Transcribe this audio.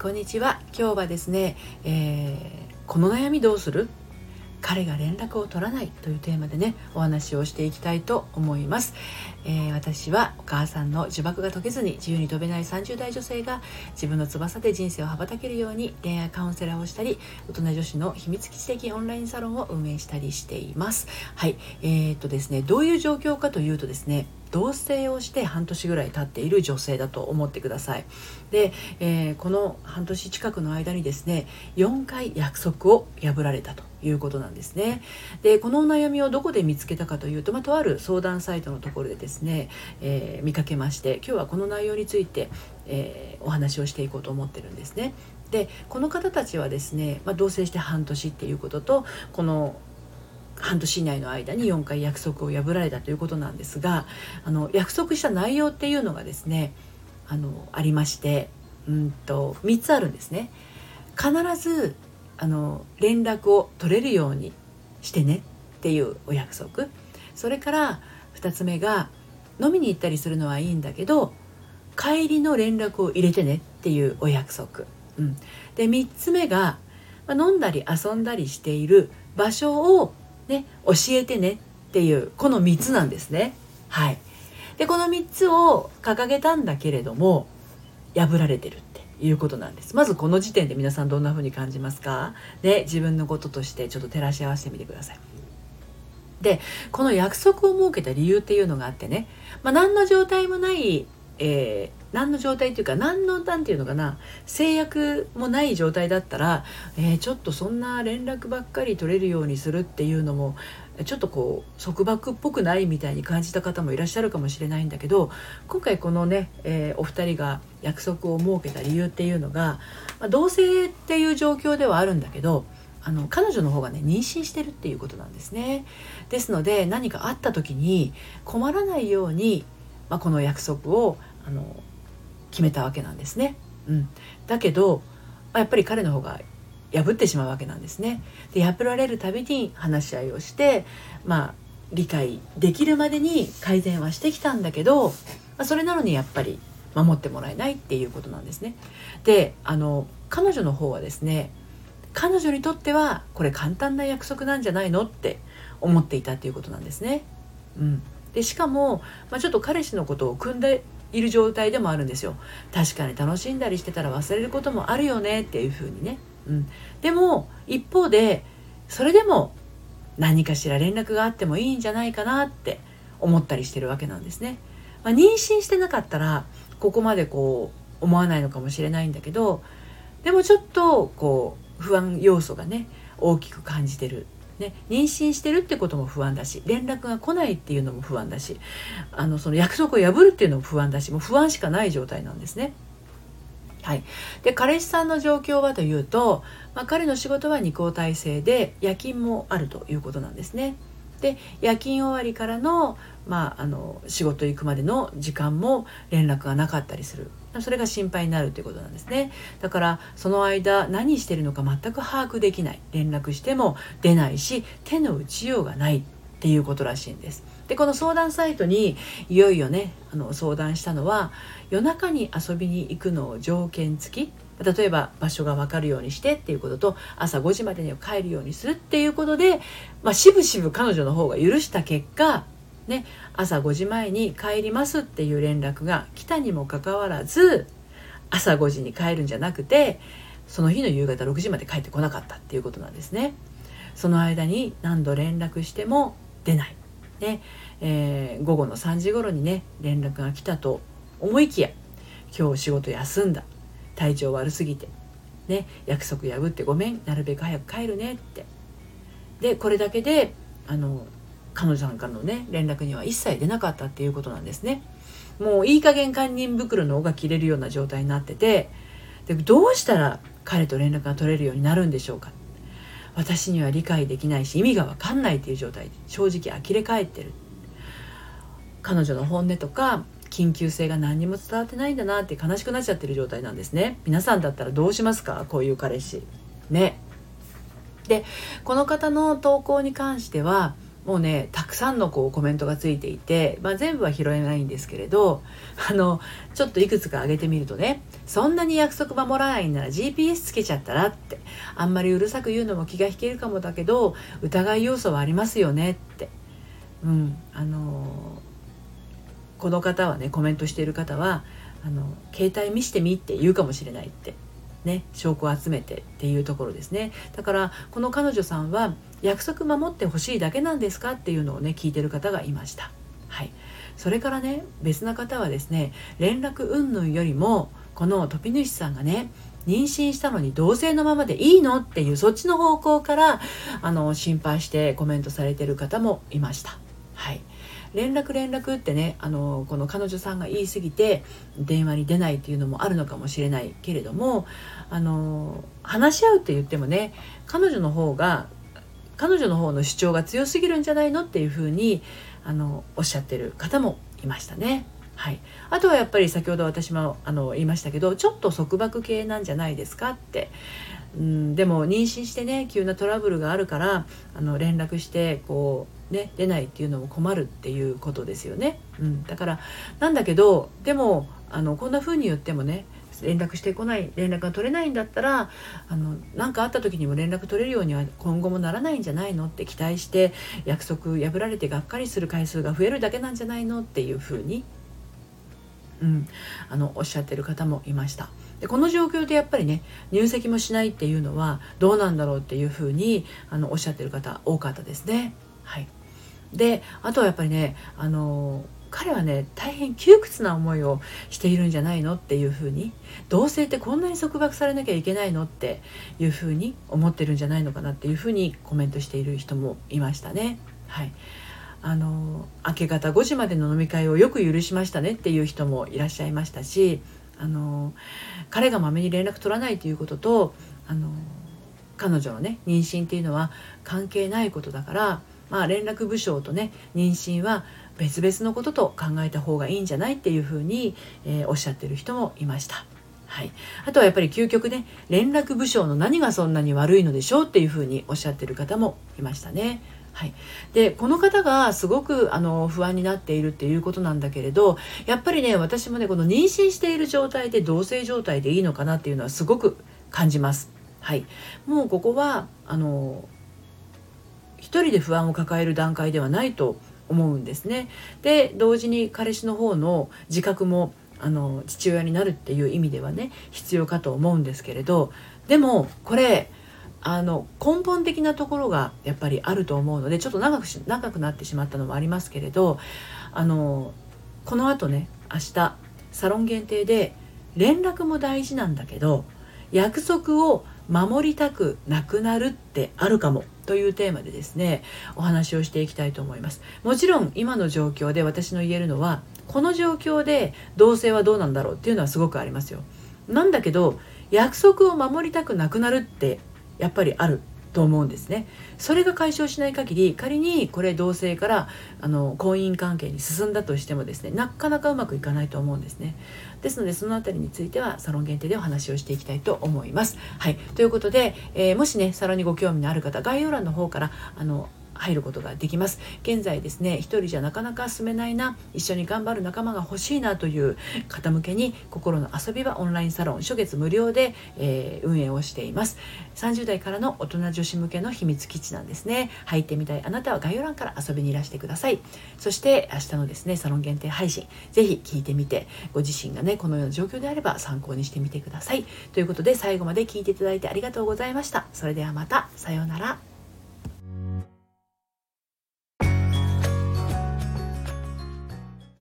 こんにちは。今日はですね、えー、この悩みどうする？彼が連絡を取らないというテーマでねお話をしていきたいと思います、えー、私はお母さんの呪縛が解けずに自由に飛べない30代女性が自分の翼で人生を羽ばたけるように恋愛カウンセラーをしたり大人女子の秘密基地的オンラインサロンを運営したりしています。はい。えー、っとですねどういう状況かというとですね同棲をして半年ぐらい経っている女性だと思ってください。で、えー、この半年近くの間にですね4回約束を破られたということなんですね。でこのお悩みをどこで見つけたかというと、まあ、とある相談サイトのところでですね、えー、見かけまして今日はこの内容について、えー、お話をしていこうと思ってるんですね。でこの方たちはですね、まあ、同棲して半年っていうこととこの半年以内の間に4回約束を破られたということなんですがあの約束した内容っていうのがですねあのありましてうんと3つあるんですね。必ずあの連絡を取れるようにしてねっていうお約束。それから2つ目が飲みに行ったりするのはいいんだけど帰りの連絡を入れてねっていうお約束、うん、で3つ目が、まあ、飲んだり遊んだりしている場所をね、教えてねっていうこの3つなんですね。はい、でこの3つを掲げたんだけれども破られてるっていうことなんです。まずこの時点で皆さんどんな風に感じますか？ね自分のこととしてちょっと照らし合わせてみてください。でこの約束を設けた理由っていうのがあってね、まあ、何の状態もない、えー何の状態っていうか何の何て言うのかな制約もない状態だったら、えー、ちょっとそんな連絡ばっかり取れるようにするっていうのもちょっとこう束縛っぽくないみたいに感じた方もいらっしゃるかもしれないんだけど今回このね、えー、お二人が約束を設けた理由っていうのが、まあ、同性っていう状況ではあるんだけどあの彼女の方がね妊娠してるっていうことなんですね。ですので何かあった時に困らないように、まあ、この約束をあの決めたわけなんですね。うん、だけど、まあ、やっぱり彼の方が破ってしまうわけなんですね。で破られるたびに話し合いをしてまあ理解できるまでに改善はしてきたんだけど、まあ、それなのにやっぱり守ってもらえないっていうことなんですね。であの彼女の方はですね彼女にとってはこれ簡単な約束なんじゃないのって思っていたっていうことなんですね。うん、でしかも、まあ、ちょっと彼氏のことを組んでいる状態でもあるんですよ。確かに楽しんだりしてたら忘れることもあるよねっていうふうにね、うん、でも一方でそれでも何かしら連絡があってもいいんじゃないかなって思ったりしてるわけなんですね、まあ、妊娠してなかったらここまでこう思わないのかもしれないんだけどでもちょっとこう不安要素がね大きく感じてるね、妊娠してるってことも不安だし連絡が来ないっていうのも不安だしあのその約束を破るっていうのも不安だしもう不安しかない状態なんですね。はい、で彼氏さんの状況はというと、まあ、彼の仕事は二交代制で夜勤もあるということなんですね。で夜勤終わりからの,、まあ、あの仕事行くまでの時間も連絡がなかったりするそれが心配になるということなんですね。だからその間何してるのか全く把握できない。連絡しても出ないし手の打ちようがないっていうことらしいんです。でこの相談サイトにいよいよねあの相談したのは夜中に遊びに行くのを条件付き例えば場所が分かるようにしてっていうことと朝5時までには帰るようにするっていうことで、まあ、しぶしぶ彼女の方が許した結果ね、朝5時前に帰りますっていう連絡が来たにもかかわらず朝5時に帰るんじゃなくてその日の夕方6時まで帰ってこなかったっていうことなんですね。その間に何度連絡しても出ない。ねえー、午後の3時頃にね連絡が来たと思いきや今日仕事休んだ体調悪すぎて、ね、約束破ってごめんなるべく早く帰るねってでこれだけであの彼女さんかのね連絡には一切出なかったっていうことなんですね。もういい加減堪忍袋の尾が切れるような状態になっててでどうしたら彼と連絡が取れるようになるんでしょうか。私には理解できないし意味が分かんないっていう状態で正直呆れ返ってる。彼女の本音とか緊急性が何にも伝わってないんだなって悲しくなっちゃってる状態なんですね。皆さんだったらどうしますか？こういう彼氏。ね。でこの方の投稿に関してはもうねたくさんのこうコメントがついていて、まあ、全部は拾えないんですけれどあのちょっといくつか挙げてみるとねそんなに約束守らないんなら GPS つけちゃったらってあんまりうるさく言うのも気が引けるかもだけど疑い要素はありますよねって。うんあのこの方はねコメントしている方はあの携帯見してみって言うかもしれないって。ね、証拠を集めてっていうところですねだからこの彼女さんは約束守ってほしいだけなんですかっていうのをね聞いてる方がいました。はい、それからね別な方はですね連絡云々よりもこの飛び主さんがね妊娠したのに同性のままでいいのっていうそっちの方向からあの心配してコメントされてる方もいました。連絡連絡ってねあのこの彼女さんが言い過ぎて電話に出ないっていうのもあるのかもしれないけれどもあの話し合うって言ってもね彼女の方が彼女の方の主張が強すぎるんじゃないのっていうふうにあのおっしゃってる方もいましたね。はい、あとはやっぱり先ほど私もあの言いましたけどちょっと束縛系なんじゃないですかってうんでも妊娠してね急なトラブルがあるからあの連絡してこうね出ないっていうのも困るっていうことですよね、うん、だからなんだけどでもあのこんな風に言ってもね連絡してこない連絡が取れないんだったら何かあった時にも連絡取れるようには今後もならないんじゃないのって期待して約束破られてがっかりする回数が増えるだけなんじゃないのっていう風にうん、あのおっしゃってる方もいました。でこの状況でやっぱりね入籍もしないっていうのはどうなんだろうっていうふうにあのおっしゃってる方多かったですね。はい、であとはやっぱりねあの彼はね大変窮屈な思いをしているんじゃないのっていうふうに同性ってこんなに束縛されなきゃいけないのっていうふうに思ってるんじゃないのかなっていうふうにコメントしている人もいましたね。はいあの明け方5時までの飲み会をよく許しましたねっていう人もいらっしゃいましたしあの彼がまめに連絡取らないということとあの彼女のね妊娠っていうのは関係ないことだから、まあ、連絡部署とね妊娠は別々のことと考えた方がいいんじゃないっていうふうに、えー、おっしゃってる人もいました。はい、あとはやっぱり究極ね連絡部署の何がそんなに悪いのでしょうっていうふうにおっしゃってる方もいましたね。はい、でこの方がすごくあの不安になっているっていうことなんだけれどやっぱりね私もねこの妊娠している状態で同性状態でいいのかなっていうのはすごく感じます。はい、もうここはあの一人で不安を抱える段階ではないと思うんですね。で同時に彼氏の方の自覚もあの父親になるっていう意味ではね必要かと思うんですけれどでもこれあの根本的なところがやっぱりあると思うのでちょっと長く長くなってしまったのもありますけれどあのこのあとね明日サロン限定で連絡も大事なんだけど約束を守りたくなくなるってあるかもというテーマでですねお話をしていきたいと思います。もちろん今の状況で私の言えるのはこの状況で同性はどうなんだろうっていうのはすごくありますよ。なんだけど約束を守りたくなくなるってやっぱりある。と思うんですね。それが解消しない限り仮にこれ同性からあの婚姻関係に進んだとしてもですねなかなかうまくいかないと思うんですね。ですのでその辺りについてはサロン限定でお話をしていきたいと思います。はい。ということで、えー、もしねサロンにご興味のある方概要欄の方からあの入ることができます。現在ですね一人じゃなかなか進めないな一緒に頑張る仲間が欲しいなという方向けに心の遊び場オンラインサロン初月無料で、えー、運営をしています。30代からの大人女子向けの秘密基地なんですね。入ってみたい。あなたは概要欄から遊びにいらしてください。そして明日のですねサロン限定配信。ぜひ聞いてみてご自身がねこのような状況であれば参考にしてみてください。ということで最後まで聞いていただいてありがとうございました。それではまた。さようなら。